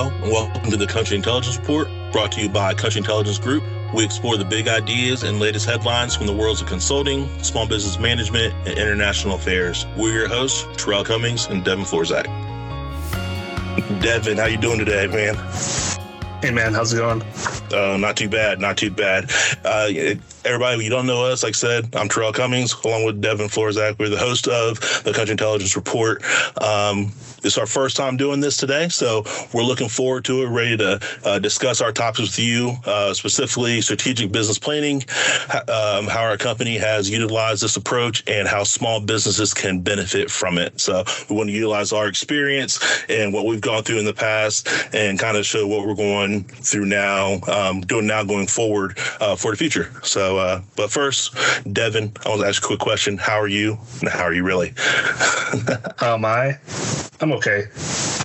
Hello, and welcome to the Country Intelligence Report, brought to you by Country Intelligence Group. We explore the big ideas and latest headlines from the worlds of consulting, small business management, and international affairs. We're your hosts, Terrell Cummings and Devon Florczak. Devon, how you doing today, man? Hey, man, how's it going? Uh, not too bad, not too bad. Uh, everybody, you don't know us, like I said, I'm Terrell Cummings, along with Devon Florczak. We're the host of the Country Intelligence Report. Um, it's our first time doing this today, so we're looking forward to it, ready to uh, discuss our topics with you, uh, specifically strategic business planning, um, how our company has utilized this approach, and how small businesses can benefit from it. So we want to utilize our experience and what we've gone through in the past and kind of show what we're going through now, um, doing now going forward uh, for the future. So, uh, but first, Devon, I want to ask a quick question. How are you? How are you really? how am I? I'm okay.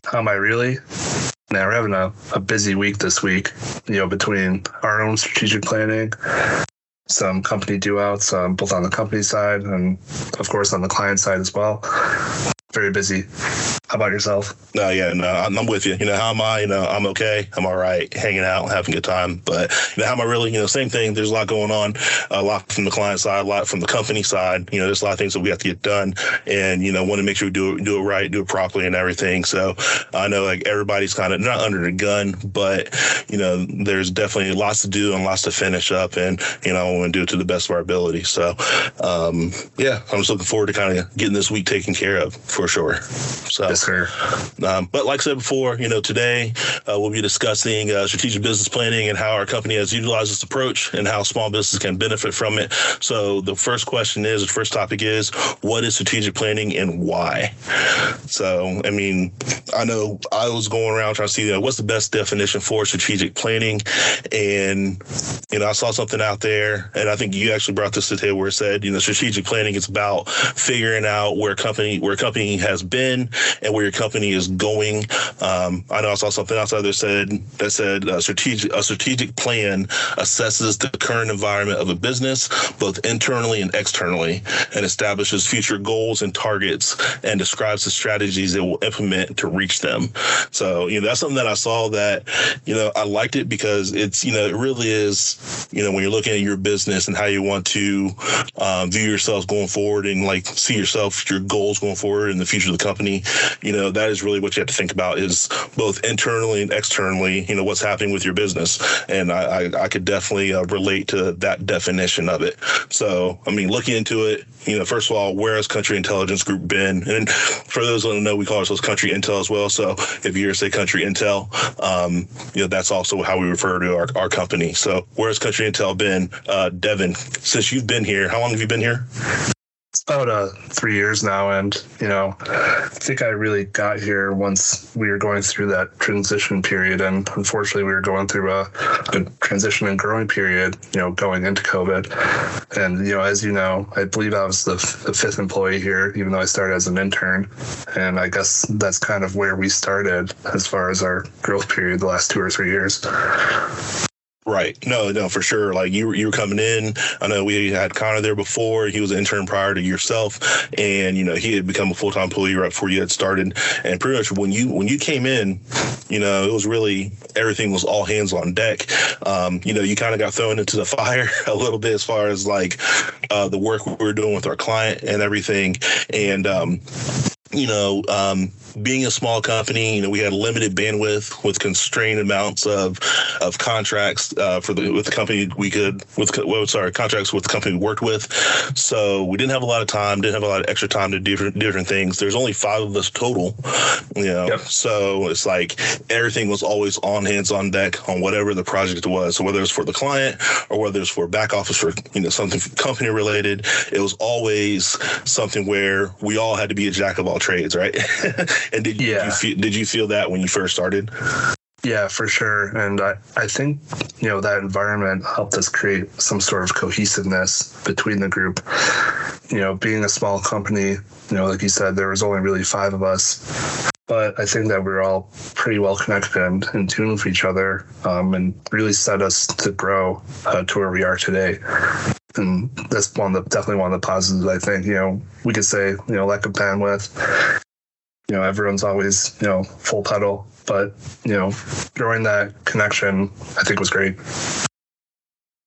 How am I really? Now we're having a, a busy week this week, you know, between our own strategic planning, some company due outs, um, both on the company side and of course on the client side as well. Very busy. How about yourself? No, yeah, no, I'm, with you. You know, how am I? You know, I'm okay. I'm all right, hanging out, having a good time. But you know, how am I really? You know, same thing. There's a lot going on, a lot from the client side, a lot from the company side. You know, there's a lot of things that we have to get done, and you know, want to make sure we do it, do it right, do it properly, and everything. So I know like everybody's kind of not under the gun, but you know, there's definitely lots to do and lots to finish up, and you know, I want to do it to the best of our ability. So um, yeah, I'm just looking forward to kind of getting this week taken care of for sure. So. Yes. Um, but like I said before, you know, today uh, we'll be discussing uh, strategic business planning and how our company has utilized this approach and how small businesses can benefit from it. So the first question is, the first topic is, what is strategic planning and why? So, I mean, I know I was going around trying to see you know, what's the best definition for strategic planning, and you know, I saw something out there, and I think you actually brought this to the table where it said, you know, strategic planning is about figuring out where company where a company has been and where your company is going. Um, I know I saw something else out there said that said a strategic a strategic plan assesses the current environment of a business, both internally and externally, and establishes future goals and targets and describes the strategies it will implement to reach them. So, you know, that's something that I saw that, you know, I liked it because it's, you know, it really is, you know, when you're looking at your business and how you want to um, view yourself going forward and like see yourself, your goals going forward in the future of the company, you know, that is really what you have to think about is both internally and externally, you know, what's happening with your business. And I, I, I could definitely uh, relate to that definition of it. So, I mean, looking into it, you know, first of all, where has Country Intelligence Group been? And for those who don't know, we call ourselves Country Intel as well. So if you hear say Country Intel, um, you know, that's also how we refer to our, our company. So where has Country Intel been? Uh, Devon, since you've been here, how long have you been here? It's about uh, three years now, and you know, I think I really got here once we were going through that transition period, and unfortunately, we were going through a, a transition and growing period. You know, going into COVID, and you know, as you know, I believe I was the, the fifth employee here, even though I started as an intern, and I guess that's kind of where we started as far as our growth period the last two or three years. Right. No, no, for sure. Like you, you were coming in. I know we had Connor there before. He was an intern prior to yourself, and you know he had become a full time employee right before you had started. And pretty much when you when you came in, you know it was really everything was all hands on deck. Um, you know you kind of got thrown into the fire a little bit as far as like uh, the work we were doing with our client and everything, and um, you know, um, being a small company, you know, we had limited bandwidth with constrained amounts of of contracts uh, for the with the company we could with well, sorry contracts with the company we worked with. So we didn't have a lot of time, didn't have a lot of extra time to do different different things. There's only five of us total, you know. Yep. So it's like everything was always on hands on deck on whatever the project was. So whether it's for the client or whether it's for back office for you know something company related, it was always something where we all had to be a jack of all trades, right? and did, yeah. did you feel, did you feel that when you first started? Yeah, for sure. And I, I think, you know, that environment helped us create some sort of cohesiveness between the group. You know, being a small company, you know, like you said, there was only really five of us. But I think that we are all pretty well connected and in tune with each other um, and really set us to grow uh, to where we are today and that's one of the definitely one of the positives I think. You know, we could say, you know, lack of bandwidth you know, everyone's always, you know, full pedal. But, you know, growing that connection, I think was great.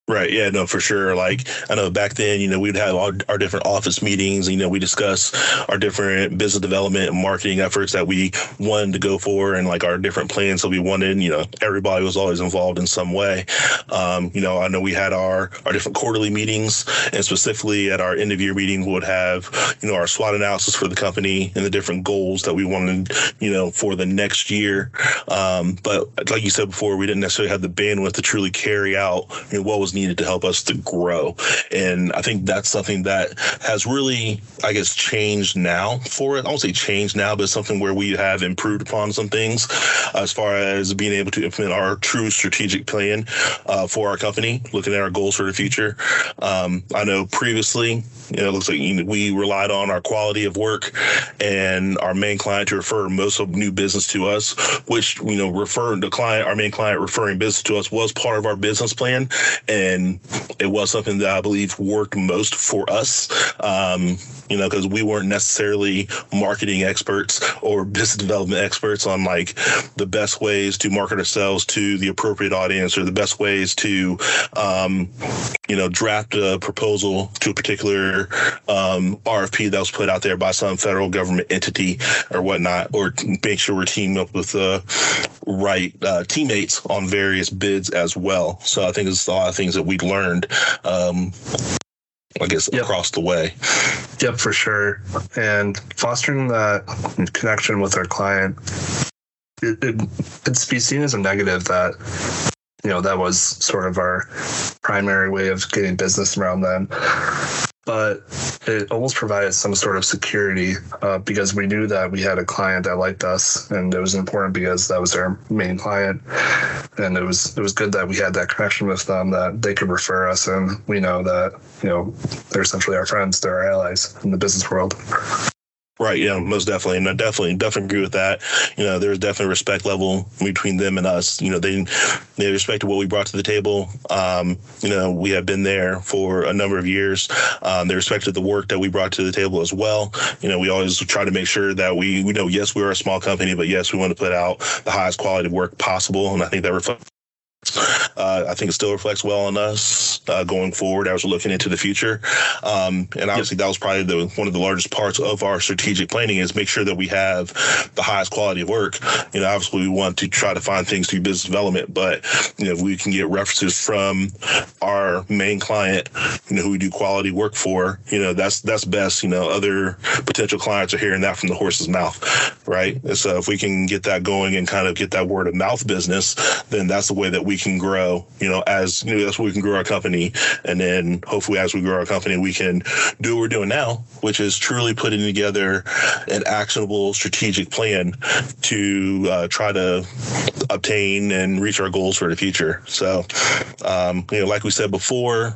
Right. Yeah. No, for sure. Like I know back then, you know, we'd have our, our different office meetings. And, You know, we discuss our different business development and marketing efforts that we wanted to go for, and like our different plans that we wanted. You know, everybody was always involved in some way. Um, you know, I know we had our our different quarterly meetings, and specifically at our end of year meeting, we would have you know our SWOT analysis for the company and the different goals that we wanted, you know, for the next year. Um, but like you said before, we didn't necessarily have the bandwidth to truly carry out you know, what was needed to help us to grow. And I think that's something that has really, I guess, changed now for it. I won't say changed now, but something where we have improved upon some things as far as being able to implement our true strategic plan uh, for our company, looking at our goals for the future. Um, I know previously, you know, it looks like we relied on our quality of work and our main client to refer most of new business to us, which, you know, referring the client, our main client referring business to us was part of our business plan. And it was something that I believe worked most for us, um, you know, because we weren't necessarily marketing experts or business development experts on like the best ways to market ourselves to the appropriate audience or the best ways to, um, you know, draft a proposal to a particular um, RFP that was put out there by some federal government entity or whatnot, or make sure we're teaming up with the right uh, teammates on various bids as well. So I think it's a lot of things that we learned. Um, I guess yep. across the way. Yep, for sure. And fostering that connection with our client, it, it, it's be seen as a negative that you know that was sort of our primary way of getting business around them but it almost provided some sort of security uh, because we knew that we had a client that liked us, and it was important because that was our main client, and it was it was good that we had that connection with them that they could refer us, and we know that you know they're essentially our friends, they're our allies in the business world. Right. Yeah, most definitely. And I definitely, definitely agree with that. You know, there's definitely respect level between them and us. You know, they, they respected what we brought to the table. Um, you know, we have been there for a number of years. Um, they respected the work that we brought to the table as well. You know, we always try to make sure that we, we know, yes, we're a small company, but yes, we want to put out the highest quality work possible. And I think that reflects uh, I think it still reflects well on us uh, going forward as we're looking into the future. Um, and obviously, yep. that was probably the one of the largest parts of our strategic planning is make sure that we have the highest quality of work. You know, obviously, we want to try to find things through business development, but you know, if we can get references from our main client, you know, who we do quality work for, you know, that's that's best. You know, other potential clients are hearing that from the horse's mouth, right? So if we can get that going and kind of get that word of mouth business, then that's the way that we can grow, you know, as you know, that's where we can grow our company. And then hopefully as we grow our company, we can do what we're doing now, which is truly putting together an actionable strategic plan to uh, try to obtain and reach our goals for the future. So, um, you know, like we said before,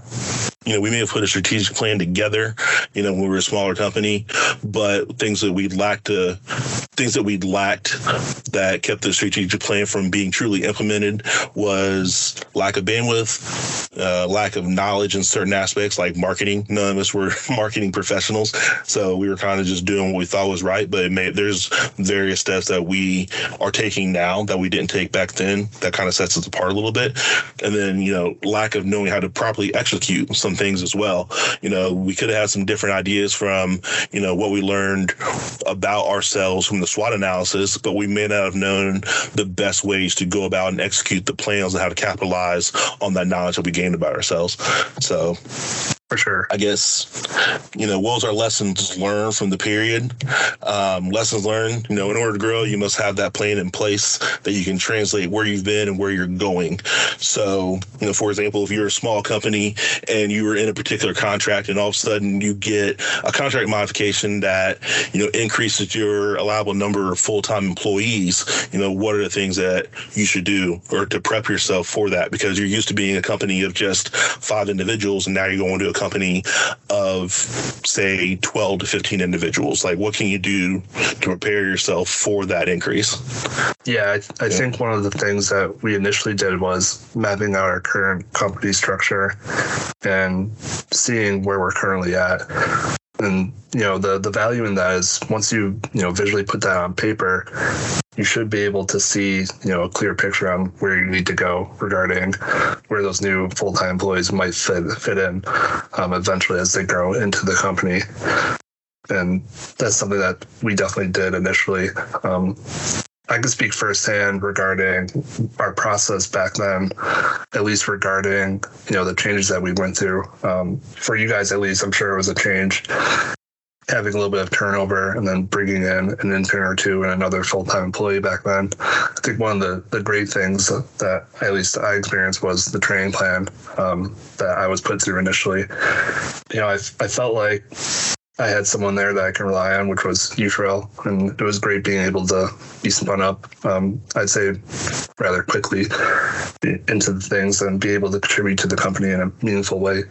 you know, we may have put a strategic plan together, you know, when we were a smaller company, but things that we lacked, uh, things that we lacked that kept the strategic plan from being truly implemented was lack of bandwidth, uh, lack of knowledge in certain aspects like marketing. None of us were marketing professionals, so we were kind of just doing what we thought was right. But may, there's various steps that we are taking now that we didn't take back then that kind of sets us apart a little bit. And then you know, lack of knowing how to properly execute some things as well. You know, we could have had some different ideas from you know what we learned about ourselves from the SWOT analysis, but we may not have known the best ways to go about and execute the plans and how to capitalize on that knowledge that we gained about ourselves. So for sure. I guess, you know, what was our lessons learned from the period? Um, lessons learned, you know, in order to grow, you must have that plan in place that you can translate where you've been and where you're going. So, you know, for example, if you're a small company and you were in a particular contract and all of a sudden you get a contract modification that, you know, increases your allowable number of full time employees, you know, what are the things that you should do or to prep yourself for that? Because you're used to being a company of just five individuals and now you're going to a company of say 12 to 15 individuals. Like what can you do to prepare yourself for that increase? Yeah i, I yeah. think one of the things that we initially did was mapping out our current company structure and seeing where we're currently at. And you know the the value in that is once you you know visually put that on paper, you should be able to see you know a clear picture on where you need to go regarding where those new full time employees might fit fit in um, eventually as they grow into the company. And that's something that we definitely did initially. Um, I can speak firsthand regarding our process back then, at least regarding you know the changes that we went through. Um, for you guys, at least, I'm sure it was a change having a little bit of turnover and then bringing in an intern or two and another full-time employee back then. I think one of the, the great things that at least I experienced was the training plan um, that I was put through initially. You know, I, I felt like I had someone there that I can rely on, which was Utrail, and it was great being able to be spun up. Um, I'd say rather quickly into the things and be able to contribute to the company in a meaningful way.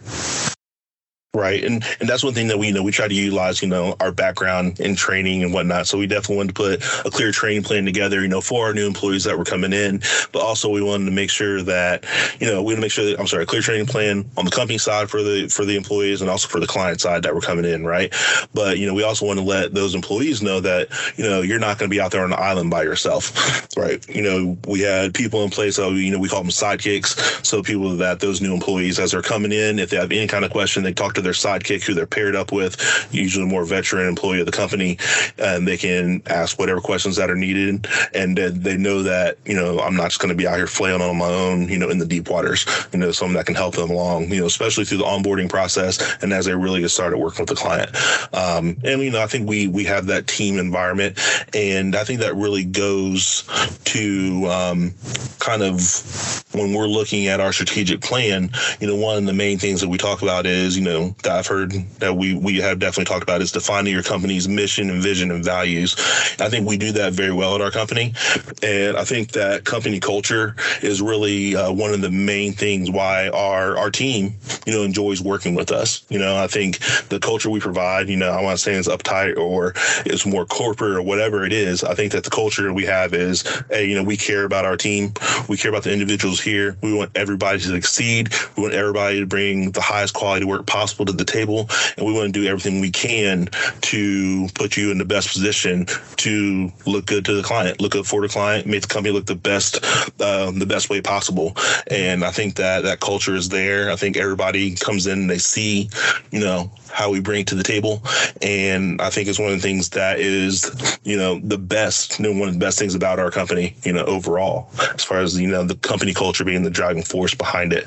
Right. And and that's one thing that we you know we try to utilize, you know, our background in training and whatnot. So we definitely wanted to put a clear training plan together, you know, for our new employees that were coming in. But also we wanted to make sure that, you know, we want to make sure that I'm sorry, a clear training plan on the company side for the for the employees and also for the client side that were coming in, right? But you know, we also want to let those employees know that, you know, you're not going to be out there on the island by yourself. Right. You know, we had people in place, so you know, we call them sidekicks. So people that those new employees as they're coming in, if they have any kind of question, they talk to their sidekick who they're paired up with, usually a more veteran employee of the company, and they can ask whatever questions that are needed. And they know that, you know, I'm not just going to be out here flailing on my own, you know, in the deep waters, you know, someone that can help them along, you know, especially through the onboarding process and as they really get started working with the client. Um, and, you know, I think we, we have that team environment. And I think that really goes to um, kind of when we're looking at our strategic plan, you know, one of the main things that we talk about is, you know, that I've heard that we we have definitely talked about is defining your company's mission and vision and values. I think we do that very well at our company, and I think that company culture is really uh, one of the main things why our our team, you know, enjoys working with us. You know, I think the culture we provide, you know, I want to say it's uptight or it's more corporate or whatever it is. I think that the culture we have is, hey, you know, we care about our team, we care about the individuals here. We want everybody to succeed. We want everybody to bring the highest quality work possible to the table, and we want to do everything we can to put you in the best position to look good to the client, look good for the client, make the company look the best, um, the best way possible. And I think that that culture is there. I think everybody comes in and they see, you know, how we bring to the table. And I think it's one of the things that is, you know, the best, you know, one of the best things about our company, you know, overall, as far as, you know, the company culture being the driving force behind it.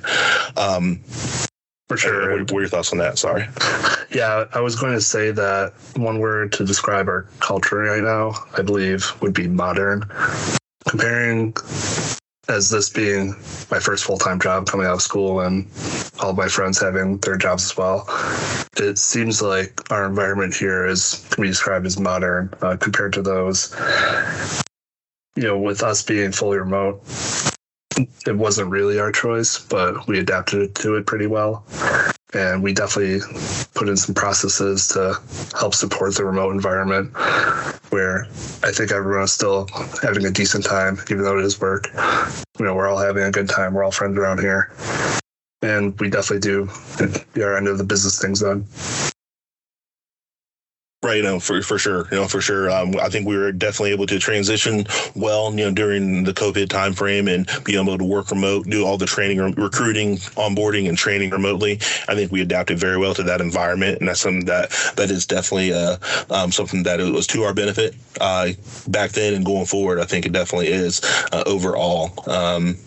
Um, for sure. What, what are your thoughts on that? Sorry. Yeah, I was going to say that one word to describe our culture right now, I believe, would be modern. Comparing as this being my first full time job coming out of school and all of my friends having their jobs as well, it seems like our environment here is can be described as modern uh, compared to those. You know, with us being fully remote, it wasn't really our choice, but we adapted to it pretty well. And we definitely put in some processes to help support the remote environment where I think everyone is still having a decent time, even though it is work. You know, we're all having a good time. We're all friends around here. And we definitely do our end of the business things done. Right, you know, for for sure, you know, for sure. Um, I think we were definitely able to transition well, you know, during the COVID timeframe and be able to work remote, do all the training, recruiting, onboarding, and training remotely. I think we adapted very well to that environment, and that's something that that is definitely uh, um, something that it was to our benefit uh, back then and going forward. I think it definitely is uh, overall. Um,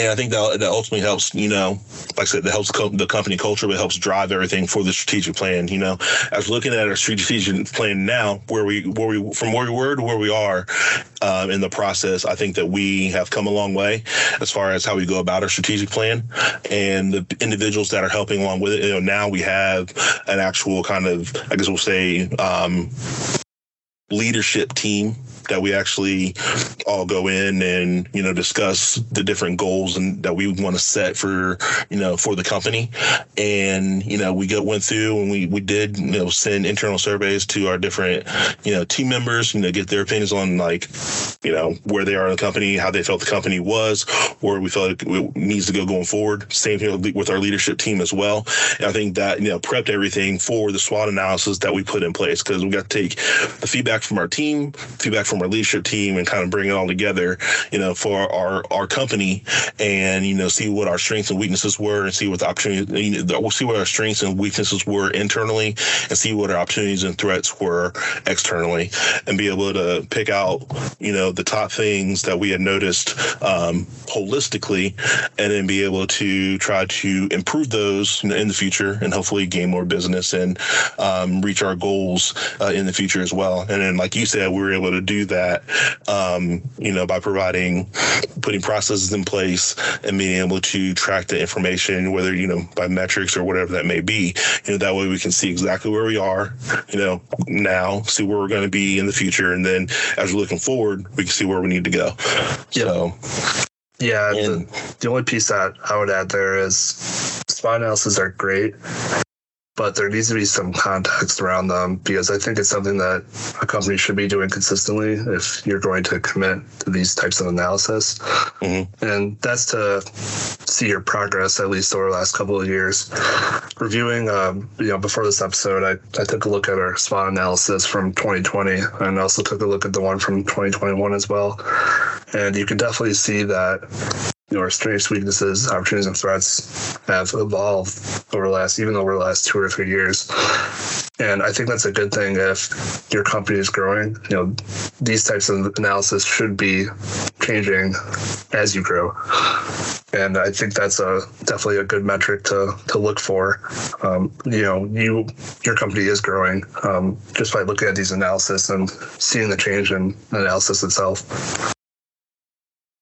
and I think that, that ultimately helps, you know, like I said, that helps co- the company culture, but helps drive everything for the strategic plan. You know, as looking at our strategic plan now, where we, where we, from where we were to where we are um, in the process, I think that we have come a long way as far as how we go about our strategic plan and the individuals that are helping along with it. You know, now we have an actual kind of, I guess we'll say, um, leadership team that we actually all go in and you know discuss the different goals and that we want to set for you know for the company. And you know we went through and we we did you know send internal surveys to our different you know team members, you know get their opinions on like you know where they are in the company, how they felt the company was, where we felt it needs to go going forward. Same thing with our leadership team as well. And I think that you know prepped everything for the SWOT analysis that we put in place because we got to take the feedback from our team, feedback from our leadership team, and kind of bring it all together, you know, for our our company, and you know, see what our strengths and weaknesses were, and see what the opportunity, you know, we'll see what our strengths and weaknesses were internally, and see what our opportunities and threats were externally, and be able to pick out, you know, the top things that we had noticed um, holistically, and then be able to try to improve those in the future, and hopefully gain more business and um, reach our goals uh, in the future as well. And then, like you said, we were able to do that, um, you know, by providing, putting processes in place and being able to track the information, whether, you know, by metrics or whatever that may be. You know, that way we can see exactly where we are, you know, now, see where we're going to be in the future. And then as we're looking forward, we can see where we need to go. So, yeah, and, the, the only piece that I would add there is SWOT analysis are great, but there needs to be some context around them because I think it's something that a company should be doing consistently if you're going to commit to these types of analysis. Mm-hmm. And that's to see your progress, at least over the last couple of years. Reviewing, um, you know, before this episode, I, I took a look at our SWOT analysis from 2020 and also took a look at the one from 2021 as well. And you can definitely see that know, our strengths, weaknesses, opportunities, and threats have evolved over the last, even over the last two or three years. And I think that's a good thing if your company is growing. You know, these types of analysis should be changing as you grow. And I think that's a definitely a good metric to to look for. Um, you know, you your company is growing um, just by looking at these analysis and seeing the change in analysis itself.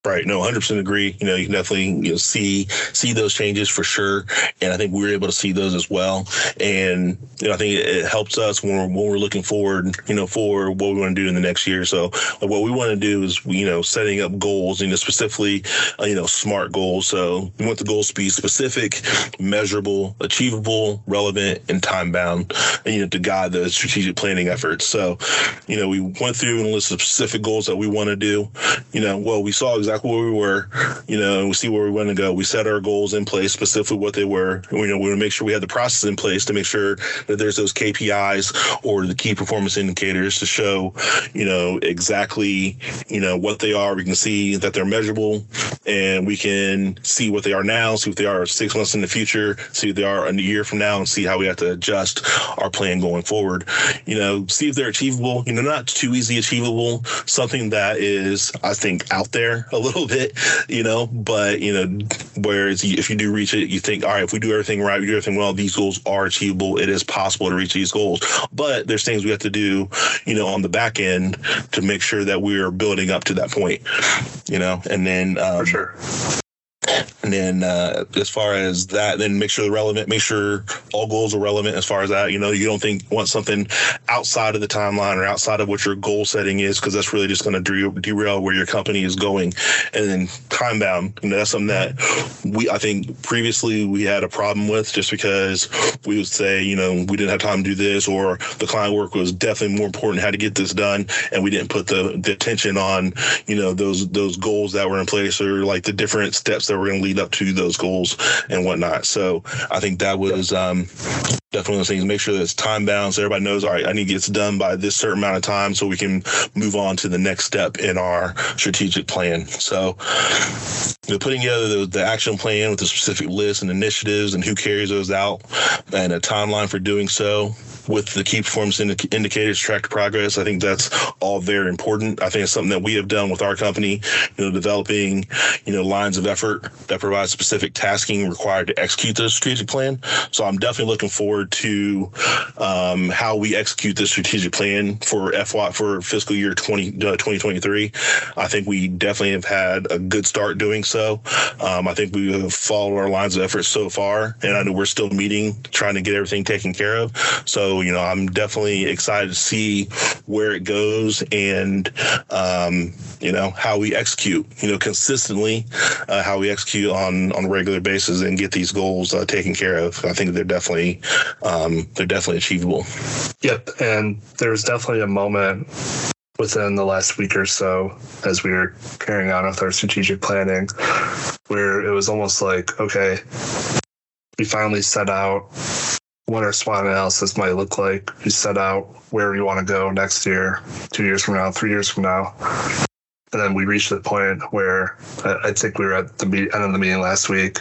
Right. No, 100% agree. You know, you can definitely you know, see see those changes for sure, and I think we were able to see those as well. And you know, I think it, it helps us when we're when we're looking forward, you know, for what we want to do in the next year. So, like, what we want to do is, you know, setting up goals, you know, specifically, uh, you know, smart goals. So, we want the goals to be specific, measurable, achievable, relevant, and time bound, and you know, to guide the strategic planning efforts. So, you know, we went through and listed specific goals that we want to do. You know, well, we saw exactly where we were, you know, we see where we want to go. We set our goals in place, specifically what they were. We, you know, we want to make sure we have the process in place to make sure that there's those KPIs or the key performance indicators to show, you know, exactly, you know, what they are. We can see that they're measurable and we can see what they are now, see what they are six months in the future, see what they are a year from now, and see how we have to adjust our plan going forward. You know, see if they're achievable, you know, not too easy achievable, something that is, I think, out there a little bit, you know, but, you know, whereas if you do reach it, you think, all right, if we do everything right, we do everything well, these goals are achievable. It is possible to reach these goals. But there's things we have to do, you know, on the back end to make sure that we're building up to that point, you know, and then, um, for sure. And then uh, as far as that, then make sure they're relevant. Make sure all goals are relevant as far as that. You know, you don't think want something outside of the timeline or outside of what your goal setting is, because that's really just going to derail where your company is going. And then time bound, you know, that's something that we I think previously we had a problem with, just because we would say, you know, we didn't have time to do this, or the client work was definitely more important, how to get this done, and we didn't put the, the attention on, you know, those those goals that were in place or like the different steps that were going to lead up to those goals and whatnot. So I think that was um, definitely those things. Make sure that it's time bound so everybody knows, all right, I need to get this done by this certain amount of time so we can move on to the next step in our strategic plan. So putting together the, the action plan with a specific list and initiatives and who carries those out and a timeline for doing so with the key performance indicators, track progress. I think that's all very important. I think it's something that we have done with our company, you know, developing, you know, lines of effort that provide specific tasking required to execute the strategic plan. So I'm definitely looking forward forward to um, how we execute the strategic plan for FY for fiscal year 20, uh, 2023. I think we definitely have had a good start doing so. Um, I think we have followed our lines of effort so far, and I know we're still meeting, trying to get everything taken care of. So, you know, I'm definitely excited to see where it goes and, um, you know, how we execute, you know, consistently, uh, how we execute on on a regular basis and get these goals uh, taken care of. I think they're definitely um, they're definitely achievable. Yep, and there was definitely a moment within the last week or so as we were carrying on with our strategic planning where it was almost like okay we finally set out what our SWOT analysis might look like. We set out where we want to go next year, two years from now, three years from now. And then we reached the point where I think we were at the end of the meeting last week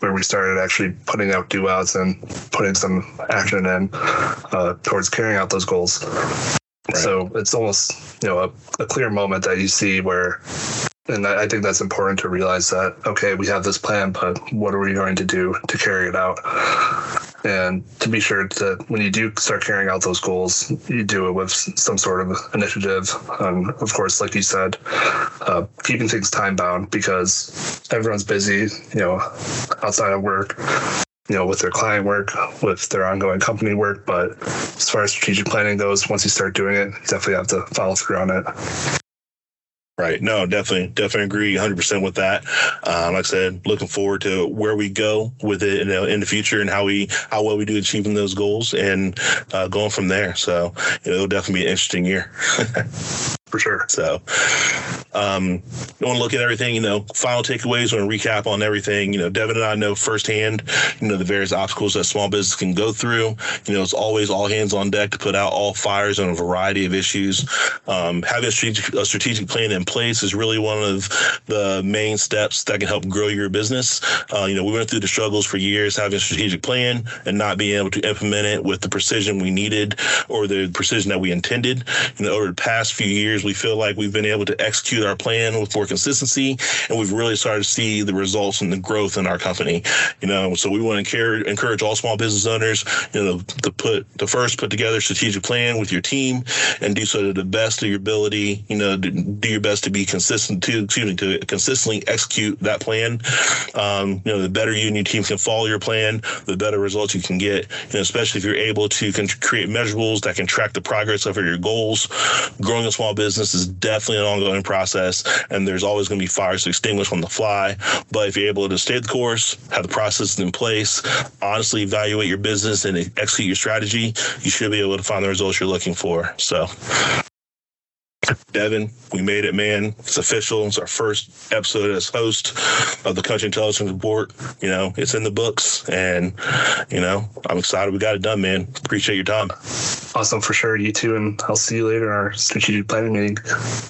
where we started actually putting out do outs and putting some action in uh, towards carrying out those goals. Right. So it's almost, you know, a, a clear moment that you see where and I think that's important to realize that, okay, we have this plan, but what are we going to do to carry it out? And to be sure that when you do start carrying out those goals, you do it with some sort of initiative. Um, of course, like you said, uh, keeping things time bound because everyone's busy, you know, outside of work you know, with their client work, with their ongoing company work. But as far as strategic planning goes, once you start doing it, you definitely have to follow through on it. Right. No, definitely, definitely agree 100% with that. Um, like I said, looking forward to where we go with it in, in the future and how we, how well we do achieving those goals and uh, going from there. So you know, it'll definitely be an interesting year. For sure. So, um, I want to look at everything, you know, final takeaways, want to recap on everything. You know, Devon and I know firsthand, you know, the various obstacles that small business can go through. You know, it's always all hands on deck to put out all fires on a variety of issues. Um, having a strategic, a strategic plan in place is really one of the main steps that can help grow your business. Uh, you know, we went through the struggles for years having a strategic plan and not being able to implement it with the precision we needed or the precision that we intended. You know, over the past few years, we feel like we've been able to execute our plan with more consistency, and we've really started to see the results and the growth in our company. You know, so we want to encourage, all small business owners, you know, to put to first put together a strategic plan with your team and do so to the best of your ability. You know, do your best to be consistent to excuse me to consistently execute that plan. Um, you know, the better you and your team can follow your plan, the better results you can get. Know, especially if you're able to create measurables that can track the progress of your goals. Growing a small business is definitely an ongoing process, and there's always going to be fires to extinguish on the fly. But if you're able to stay the course, have the processes in place, honestly evaluate your business and execute your strategy, you should be able to find the results you're looking for. So Devon, we made it, man. It's official. It's our first episode as host of the Country Intelligence Report. You know, it's in the books, and you know, I'm excited we got it done, man. Appreciate your time. Awesome for sure. You too, and I'll see you later in our strategic planning meeting.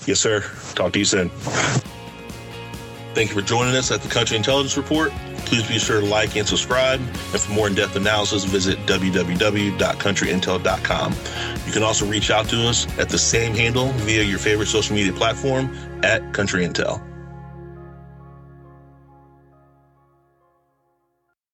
Yes, sir. Talk to you soon. Thank you for joining us at the Country Intelligence Report. Please be sure to like and subscribe. And for more in depth analysis, visit www.countryintel.com. You can also reach out to us at the same handle via your favorite social media platform at Country Intel.